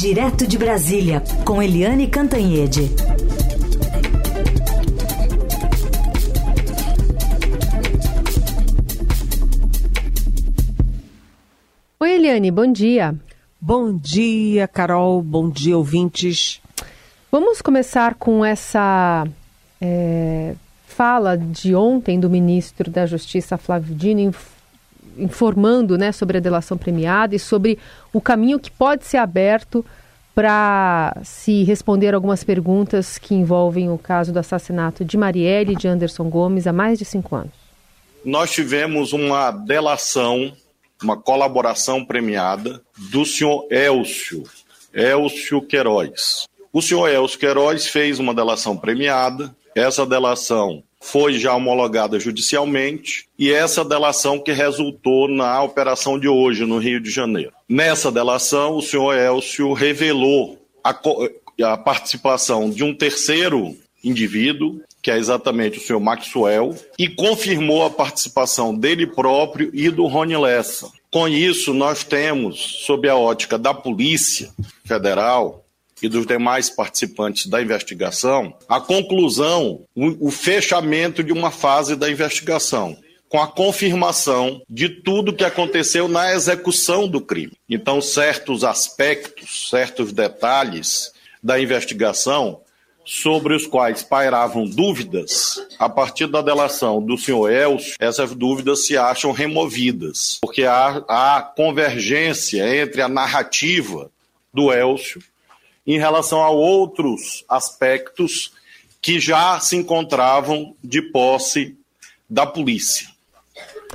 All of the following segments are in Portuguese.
Direto de Brasília, com Eliane Cantanhede. Oi, Eliane, bom dia. Bom dia, Carol. Bom dia, ouvintes. Vamos começar com essa é, fala de ontem do ministro da Justiça, Flávio Dino, informando né, sobre a delação premiada e sobre o caminho que pode ser aberto para se responder algumas perguntas que envolvem o caso do assassinato de Marielle e de Anderson Gomes há mais de cinco anos. Nós tivemos uma delação uma colaboração premiada do senhor Elcio, Elcio Queiroz. O senhor Elcio Queiroz fez uma delação premiada, essa delação foi já homologada judicialmente e essa delação que resultou na operação de hoje no Rio de Janeiro. Nessa delação, o senhor Elcio revelou a, a participação de um terceiro indivíduo, que é exatamente o senhor Maxwell, e confirmou a participação dele próprio e do Rony Lessa. Com isso, nós temos, sob a ótica da Polícia Federal, e dos demais participantes da investigação, a conclusão, o, fechamento de uma fase da investigação, com a confirmação de tudo que aconteceu na execução do crime. Então, certos aspectos, certos detalhes da investigação sobre os quais pairavam dúvidas, a partir da delação do senhor Elcio, essas dúvidas se acham removidas, porque há, há convergência entre a narrativa do Elcio em relação a outros aspectos que já se encontravam de posse da polícia.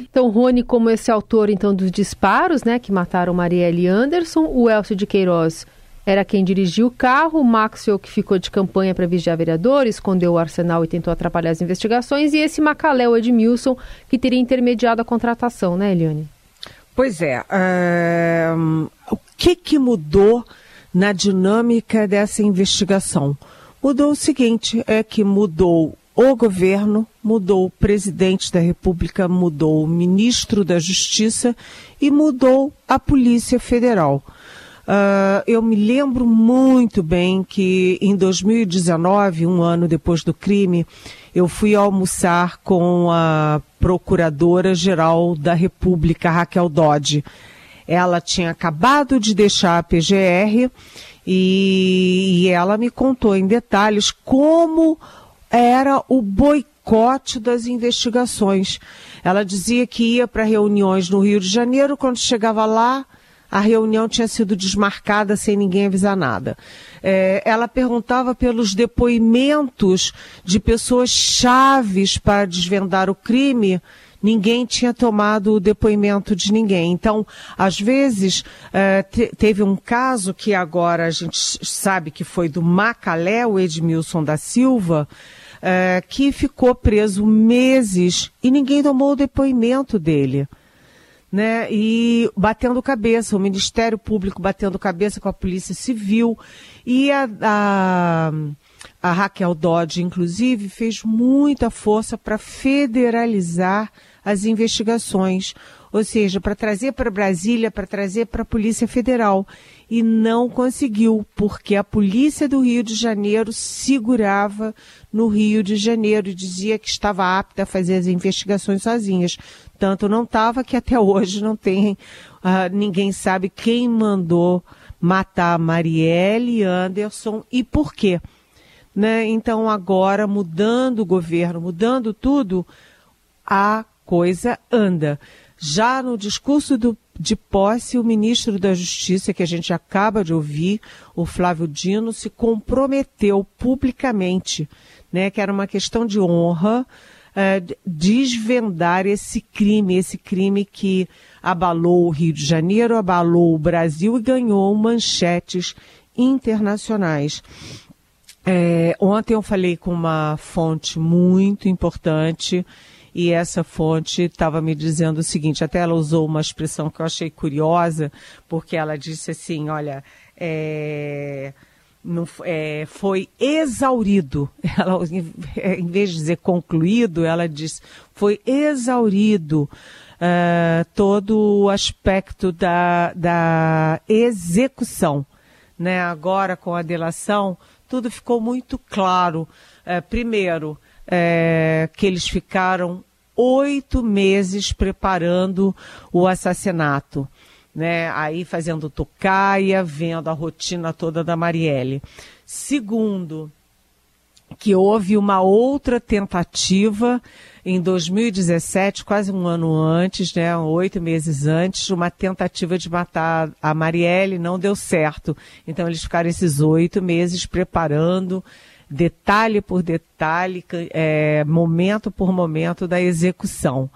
Então, Rony, como esse autor então dos disparos, né, que mataram Marielle Anderson, o Elcio de Queiroz era quem dirigiu o carro, o Maxwell que ficou de campanha para vigiar vereadores, escondeu o arsenal e tentou atrapalhar as investigações, e esse Macalé, o Edmilson, que teria intermediado a contratação, né, Eliane? Pois é. Uh, o que, que mudou na dinâmica dessa investigação? Mudou o seguinte, é que mudou o governo, mudou o presidente da República, mudou o ministro da Justiça e mudou a Polícia Federal. Uh, eu me lembro muito bem que em 2019, um ano depois do crime, eu fui almoçar com a Procuradora-Geral da República, Raquel Dodge. Ela tinha acabado de deixar a PGR e, e ela me contou em detalhes como era o boicote das investigações. Ela dizia que ia para reuniões no Rio de Janeiro, quando chegava lá, a reunião tinha sido desmarcada sem ninguém avisar nada. É, ela perguntava pelos depoimentos de pessoas chaves para desvendar o crime ninguém tinha tomado o depoimento de ninguém. Então, às vezes, é, te, teve um caso que agora a gente sabe que foi do Macalé, o Edmilson da Silva, é, que ficou preso meses e ninguém tomou o depoimento dele né? E batendo cabeça, o Ministério Público batendo cabeça com a Polícia Civil e a, a, a Raquel Dodge, inclusive, fez muita força para federalizar as investigações, ou seja, para trazer para Brasília, para trazer para a Polícia Federal. E não conseguiu, porque a Polícia do Rio de Janeiro segurava no Rio de Janeiro e dizia que estava apta a fazer as investigações sozinhas. Tanto não estava que até hoje não tem, uh, ninguém sabe quem mandou matar Marielle Anderson e por quê. Né? Então agora, mudando o governo, mudando tudo, a coisa anda. Já no discurso do, de posse, o ministro da Justiça, que a gente acaba de ouvir, o Flávio Dino, se comprometeu publicamente, né, que era uma questão de honra, uh, desvendar esse crime, esse crime que abalou o Rio de Janeiro, abalou o Brasil e ganhou manchetes internacionais. É, ontem eu falei com uma fonte muito importante e essa fonte estava me dizendo o seguinte, até ela usou uma expressão que eu achei curiosa, porque ela disse assim, olha, é, não, é, foi exaurido. Ela, em vez de dizer concluído, ela diz foi exaurido uh, todo o aspecto da, da execução né, agora com a delação, tudo ficou muito claro. É, primeiro, é, que eles ficaram oito meses preparando o assassinato. Né, aí fazendo tocaia, vendo a rotina toda da Marielle. Segundo, que houve uma outra tentativa em 2017, quase um ano antes, né, oito meses antes, uma tentativa de matar a Marielle, não deu certo. Então eles ficaram esses oito meses preparando, detalhe por detalhe, é, momento por momento da execução.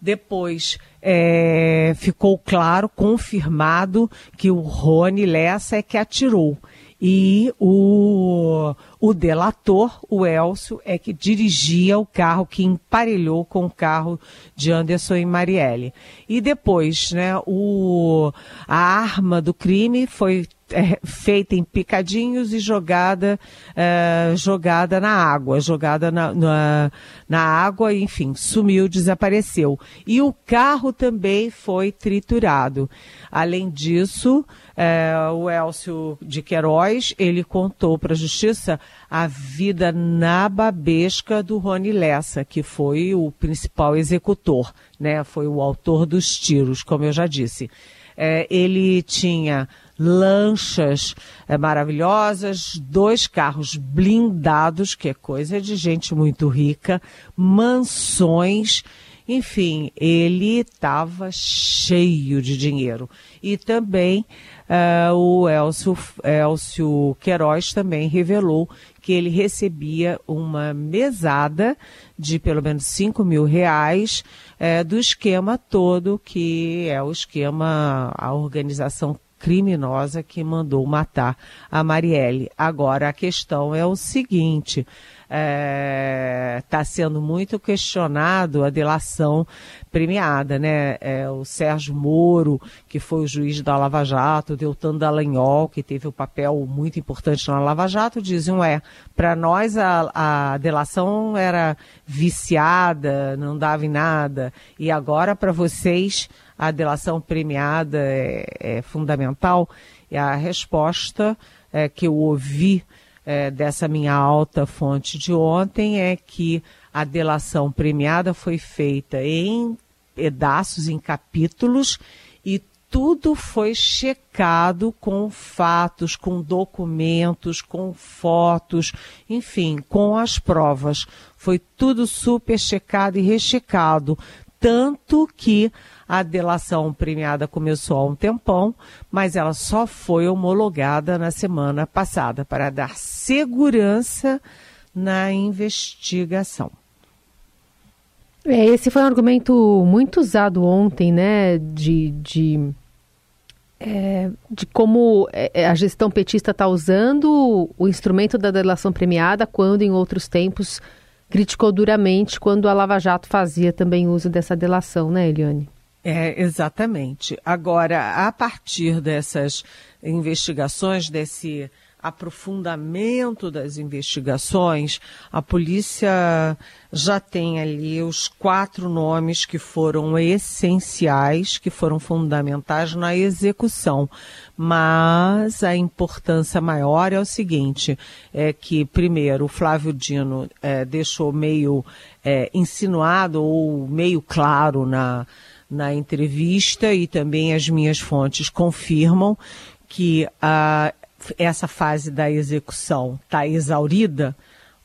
Depois é, ficou claro, confirmado, que o Rony Lessa é que atirou. E o, o delator, o Elcio, é que dirigia o carro que emparelhou com o carro de Anderson e Marielle. E depois, né, o, a arma do crime foi é, feita em picadinhos e jogada, é, jogada na água, jogada na, na, na, água, enfim, sumiu, desapareceu. E o carro também foi triturado. Além disso, é, o Elcio de Queiroz, ele contou para a justiça a vida nababesca do Rony Lessa, que foi o principal executor, né? Foi o autor dos tiros, como eu já disse. É, ele tinha lanchas é, maravilhosas, dois carros blindados, que é coisa de gente muito rica, mansões, enfim, ele estava cheio de dinheiro. E também uh, o Elcio, Elcio Queiroz também revelou que ele recebia uma mesada de pelo menos 5 mil reais uh, do esquema todo, que é o esquema, a organização criminosa que mandou matar a Marielle. Agora, a questão é o seguinte: está é, tá sendo muito questionado a delação premiada, né? É, o Sérgio Moro, que foi o juiz da Lava Jato, o Deltan Dallagnol, que teve um papel muito importante na Lava Jato, diziam, é, para nós a, a delação era viciada, não dava em nada, e agora para vocês a delação premiada é, é fundamental? E a resposta é, que eu ouvi é, dessa minha alta fonte de ontem é que a delação premiada foi feita em pedaços, em capítulos, e tudo foi checado com fatos, com documentos, com fotos, enfim, com as provas. Foi tudo super checado e rechecado. Tanto que a delação premiada começou há um tempão, mas ela só foi homologada na semana passada para dar segurança na investigação. É, esse foi um argumento muito usado ontem, né, de, de, é, de como é, é, a gestão petista está usando o instrumento da delação premiada, quando em outros tempos criticou duramente quando a Lava Jato fazia também uso dessa delação, né, Eliane? É, exatamente. Agora, a partir dessas investigações, desse aprofundamento das investigações, a polícia já tem ali os quatro nomes que foram essenciais, que foram fundamentais na execução. Mas a importância maior é o seguinte: é que, primeiro, o Flávio Dino é, deixou meio é, insinuado ou meio claro na na entrevista e também as minhas fontes confirmam que a, essa fase da execução está exaurida,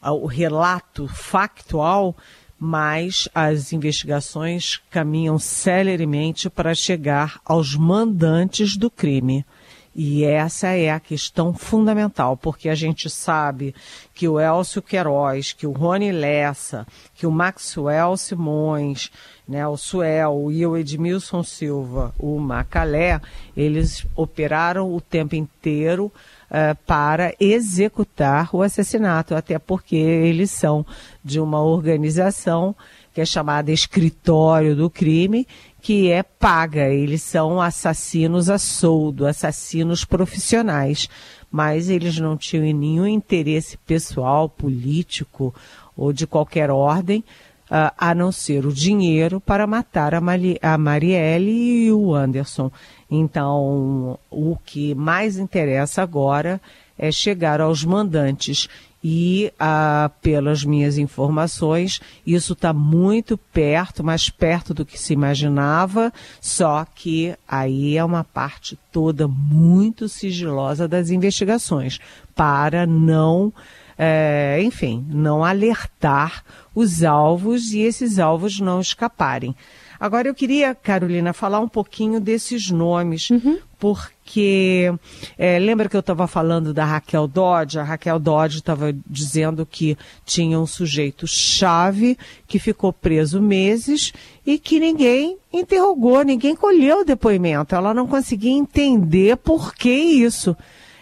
o relato factual, mas as investigações caminham celeremente para chegar aos mandantes do crime. E essa é a questão fundamental, porque a gente sabe que o Elcio Queiroz, que o Rony Lessa, que o Maxwell Simões, né, o Suel e o Edmilson Silva, o Macalé, eles operaram o tempo inteiro uh, para executar o assassinato, até porque eles são de uma organização que é chamada Escritório do Crime, que é paga. Eles são assassinos a soldo, assassinos profissionais. Mas eles não tinham nenhum interesse pessoal, político ou de qualquer ordem uh, a não ser o dinheiro para matar a, Mali a Marielle e o Anderson. Então, o que mais interessa agora é chegar aos mandantes e, ah, pelas minhas informações, isso está muito perto, mais perto do que se imaginava, só que aí é uma parte toda muito sigilosa das investigações, para não, é, enfim, não alertar os alvos e esses alvos não escaparem. Agora eu queria, Carolina, falar um pouquinho desses nomes, uhum. porque é, lembra que eu estava falando da Raquel Dodge? A Raquel Dodge estava dizendo que tinha um sujeito chave que ficou preso meses e que ninguém interrogou, ninguém colheu o depoimento. Ela não conseguia entender por que isso.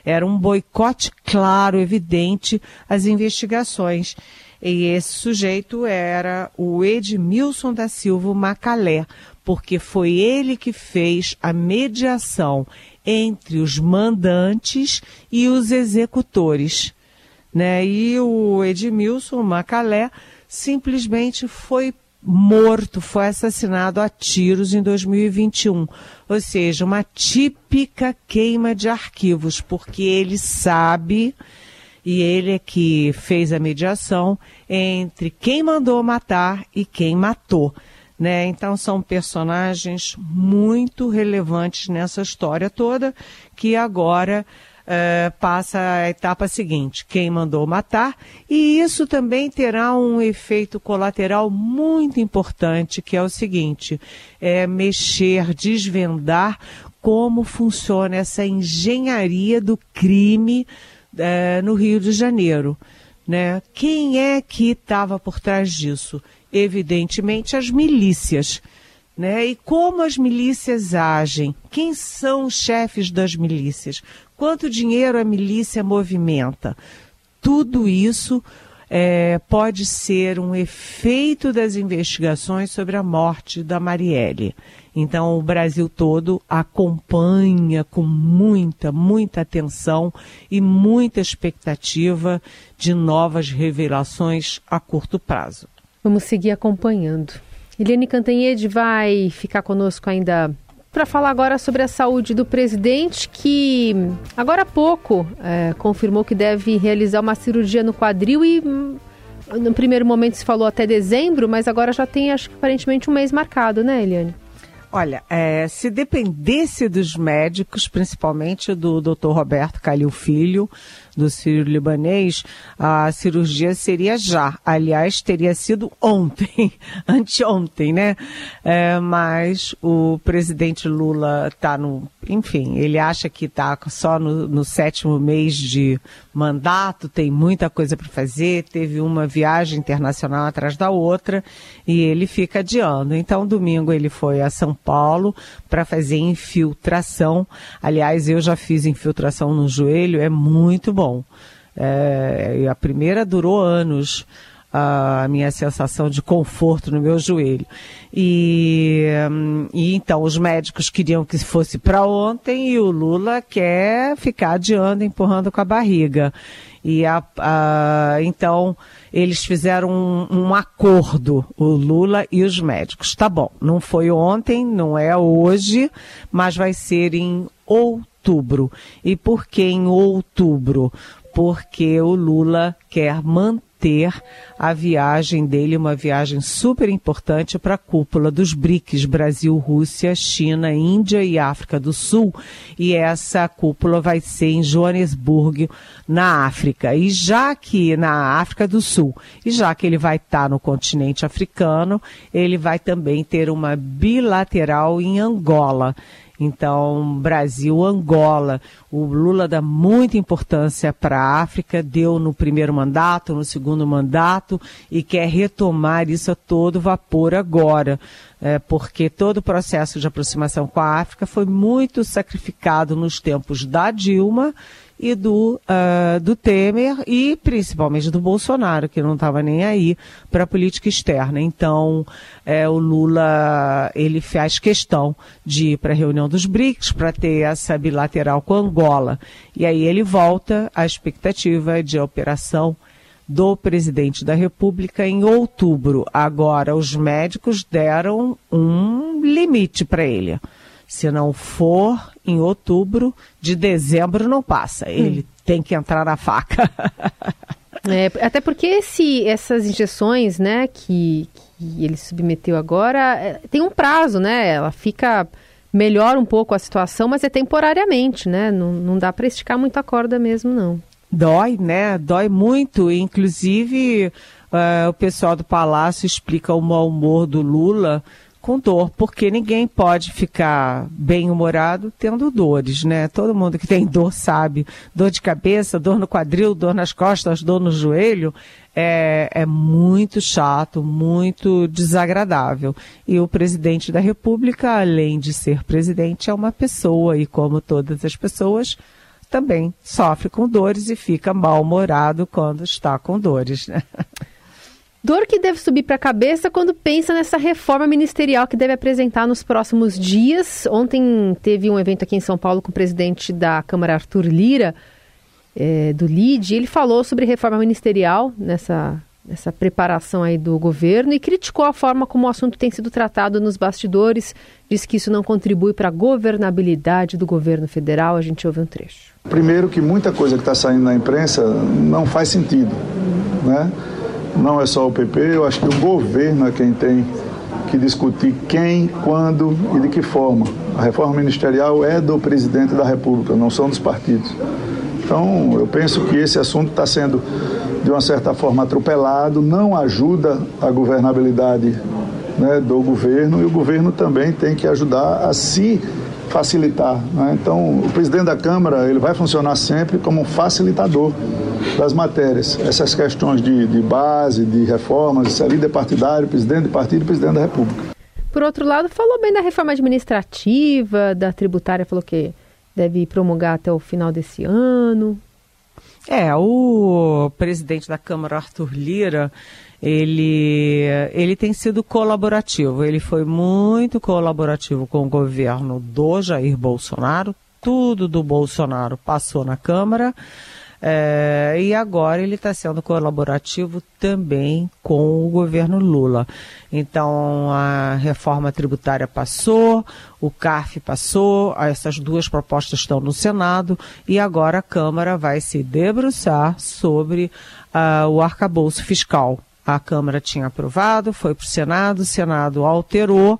Era um boicote claro, evidente às investigações. E esse sujeito era o Edmilson da Silva Macalé, porque foi ele que fez a mediação entre os mandantes e os executores. Né? E o Edmilson Macalé simplesmente foi morto, foi assassinado a tiros em 2021. Ou seja, uma típica queima de arquivos, porque ele sabe e ele é que fez a mediação entre quem mandou matar e quem matou. Né? Então são personagens muito relevantes nessa história toda, que agora uh, passa a etapa seguinte, quem mandou matar, e isso também terá um efeito colateral muito importante, que é o seguinte, é mexer, desvendar como funciona essa engenharia do crime é, no Rio de Janeiro. Né? Quem é que estava por trás disso? Evidentemente, as milícias. Né? E como as milícias agem? Quem são os chefes das milícias? Quanto dinheiro a milícia movimenta? Tudo isso é, pode ser um efeito das investigações sobre a morte da Marielle. Então, o Brasil todo acompanha com muita, muita atenção e muita expectativa de novas revelações a curto prazo. Vamos seguir acompanhando. Eliane Cantanhede vai ficar conosco ainda para falar agora sobre a saúde do presidente, que agora há pouco é, confirmou que deve realizar uma cirurgia no quadril e hum, no primeiro momento se falou até dezembro, mas agora já tem, acho que aparentemente um mês marcado, né, Eliane? Olha, é, se dependesse dos médicos, principalmente do Dr. Roberto Calil Filho, do Sírio-Libanês, a cirurgia seria já. Aliás, teria sido ontem, anteontem, né? É, mas o presidente Lula está no. Enfim, ele acha que está só no, no sétimo mês de mandato, tem muita coisa para fazer, teve uma viagem internacional atrás da outra e ele fica adiando. Então, domingo ele foi a São Paulo para fazer infiltração. Aliás, eu já fiz infiltração no joelho, é muito bom. É, a primeira durou anos a minha sensação de conforto no meu joelho. E, e então os médicos queriam que fosse para ontem e o Lula quer ficar adiando, empurrando com a barriga. E a, a, então eles fizeram um, um, acordo, o Lula e os médicos. Tá bom, não foi ontem, não é hoje, mas vai ser em outubro. E por que em outubro? Porque o Lula quer manter ter a viagem dele, uma viagem super importante para a cúpula dos BRICS, Brasil, Rússia, China, Índia e África do Sul. E essa cúpula vai ser em Joanesburgo, na África. E já que na África do Sul, e já que ele vai estar tá no continente africano, ele vai também ter uma bilateral em Angola. Então, Brasil, Angola. O Lula dá muita importância para a África, deu no primeiro mandato, no segundo mandato e quer retomar isso a todo vapor agora. É, porque todo o processo de aproximação com a África foi muito sacrificado nos tempos da Dilma e do, uh, do Temer e principalmente do Bolsonaro, que não estava nem aí para a política externa. Então, é, o Lula ele faz questão de ir para a reunião dos BRICS para ter essa bilateral com Angola. E aí ele volta à expectativa de operação do presidente da República em outubro. Agora, os médicos deram um limite para ele. Se não for em outubro, de dezembro não passa. Hum. Ele tem que entrar na faca. é, até porque esse, essas injeções, né, que, que ele submeteu agora, é, tem um prazo, né? Ela fica melhora um pouco a situação, mas é temporariamente, né? Não, não dá para esticar muito a corda mesmo, não. Dói, né? Dói muito. Inclusive, uh, o pessoal do Palácio explica o mau humor do Lula com dor, porque ninguém pode ficar bem-humorado tendo dores, né? Todo mundo que tem dor sabe. Dor de cabeça, dor no quadril, dor nas costas, dor no joelho, é, é muito chato, muito desagradável. E o presidente da República, além de ser presidente, é uma pessoa e, como todas as pessoas, também sofre com dores e fica mal-humorado quando está com dores, né? Dor que deve subir para a cabeça quando pensa nessa reforma ministerial que deve apresentar nos próximos dias. Ontem teve um evento aqui em São Paulo com o presidente da Câmara, Arthur Lira, é, do LID. Ele falou sobre reforma ministerial nessa, nessa preparação aí do governo e criticou a forma como o assunto tem sido tratado nos bastidores. Diz que isso não contribui para a governabilidade do governo federal. A gente ouve um trecho. Primeiro que muita coisa que está saindo na imprensa não faz sentido, né? Não é só o PP, eu acho que o governo é quem tem que discutir quem, quando e de que forma. A reforma ministerial é do presidente da República, não são dos partidos. Então, eu penso que esse assunto está sendo, de uma certa forma, atropelado, não ajuda a governabilidade né, do governo e o governo também tem que ajudar a se facilitar. Né? Então, o presidente da Câmara ele vai funcionar sempre como um facilitador das matérias. Essas questões de, de base, de reformas, isso é líder partidário, presidente de partido e presidente da República. Por outro lado, falou bem da reforma administrativa, da tributária, falou que deve promulgar até o final desse ano. É, o presidente da Câmara, Arthur Lira, ele, ele tem sido colaborativo. Ele foi muito colaborativo com o governo do Jair Bolsonaro. Tudo do Bolsonaro passou na Câmara. É, e agora ele está sendo colaborativo também com o governo Lula. Então a reforma tributária passou, o CARF passou, essas duas propostas estão no Senado e agora a Câmara vai se debruçar sobre uh, o arcabouço fiscal. A Câmara tinha aprovado, foi para o Senado, o Senado alterou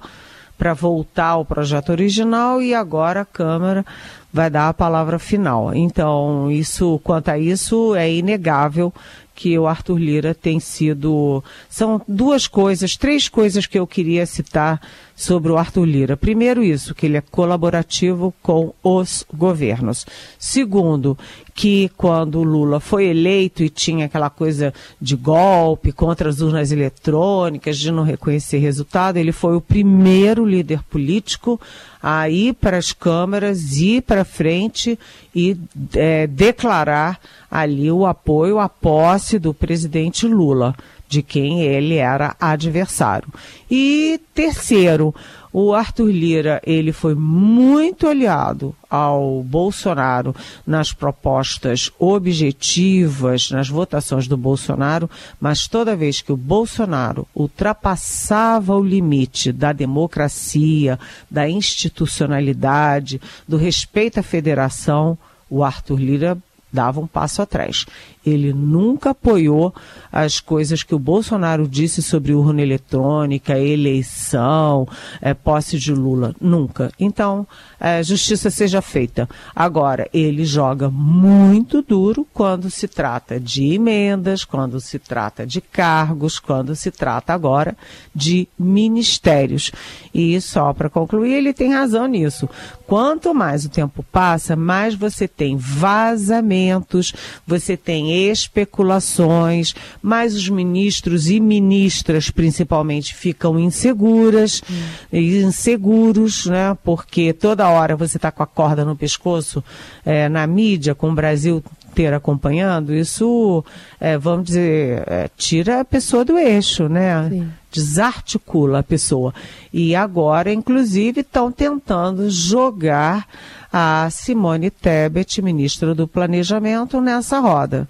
para voltar ao projeto original e agora a Câmara vai dar a palavra final. Então, isso, quanto a isso, é inegável que o Arthur Lira tem sido. São duas coisas, três coisas que eu queria citar sobre o Arthur Lira. Primeiro, isso, que ele é colaborativo com os governos. Segundo, que quando Lula foi eleito e tinha aquela coisa de golpe contra as urnas eletrônicas, de não reconhecer resultado, ele foi o primeiro líder político a ir para as câmaras, ir para frente e é, declarar ali o apoio à posse do presidente Lula de quem ele era adversário. E terceiro, o Arthur Lira, ele foi muito aliado ao Bolsonaro nas propostas objetivas, nas votações do Bolsonaro, mas toda vez que o Bolsonaro ultrapassava o limite da democracia, da institucionalidade, do respeito à federação, o Arthur Lira dava um passo atrás. Ele nunca apoiou as coisas que o Bolsonaro disse sobre urna eletrônica, eleição, é, posse de Lula. Nunca. Então, é, justiça seja feita. Agora, ele joga muito duro quando se trata de emendas, quando se trata de cargos, quando se trata agora de ministérios. E só para concluir, ele tem razão nisso. Quanto mais o tempo passa, mais você tem vazamentos, você tem especulações, mais os ministros e ministras, principalmente, ficam inseguras hum. e inseguros, né? Porque toda hora você está com a corda no pescoço é, na mídia, com o Brasil inteiro acompanhando, isso, é, vamos dizer, é, tira a pessoa do eixo, né? Sim. Desarticula a pessoa. E agora, inclusive, estão tentando jogar a Simone Tebet, ministra do Planejamento, nessa roda.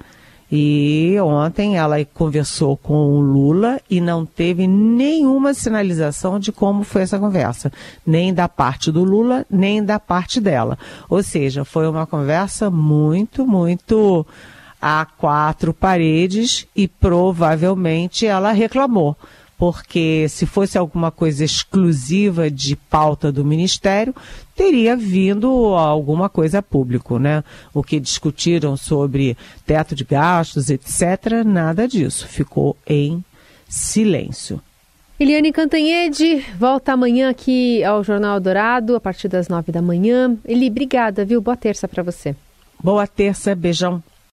E ontem ela conversou com o Lula e não teve nenhuma sinalização de como foi essa conversa, nem da parte do Lula, nem da parte dela. Ou seja, foi uma conversa muito, muito a quatro paredes e provavelmente ela reclamou porque se fosse alguma coisa exclusiva de pauta do Ministério, teria vindo alguma coisa a público, né? O que discutiram sobre teto de gastos, etc., nada disso. Ficou em silêncio. Eliane Cantanhede volta amanhã aqui ao Jornal Dourado, a partir das nove da manhã. Eli, obrigada, viu? Boa terça para você. Boa terça, beijão.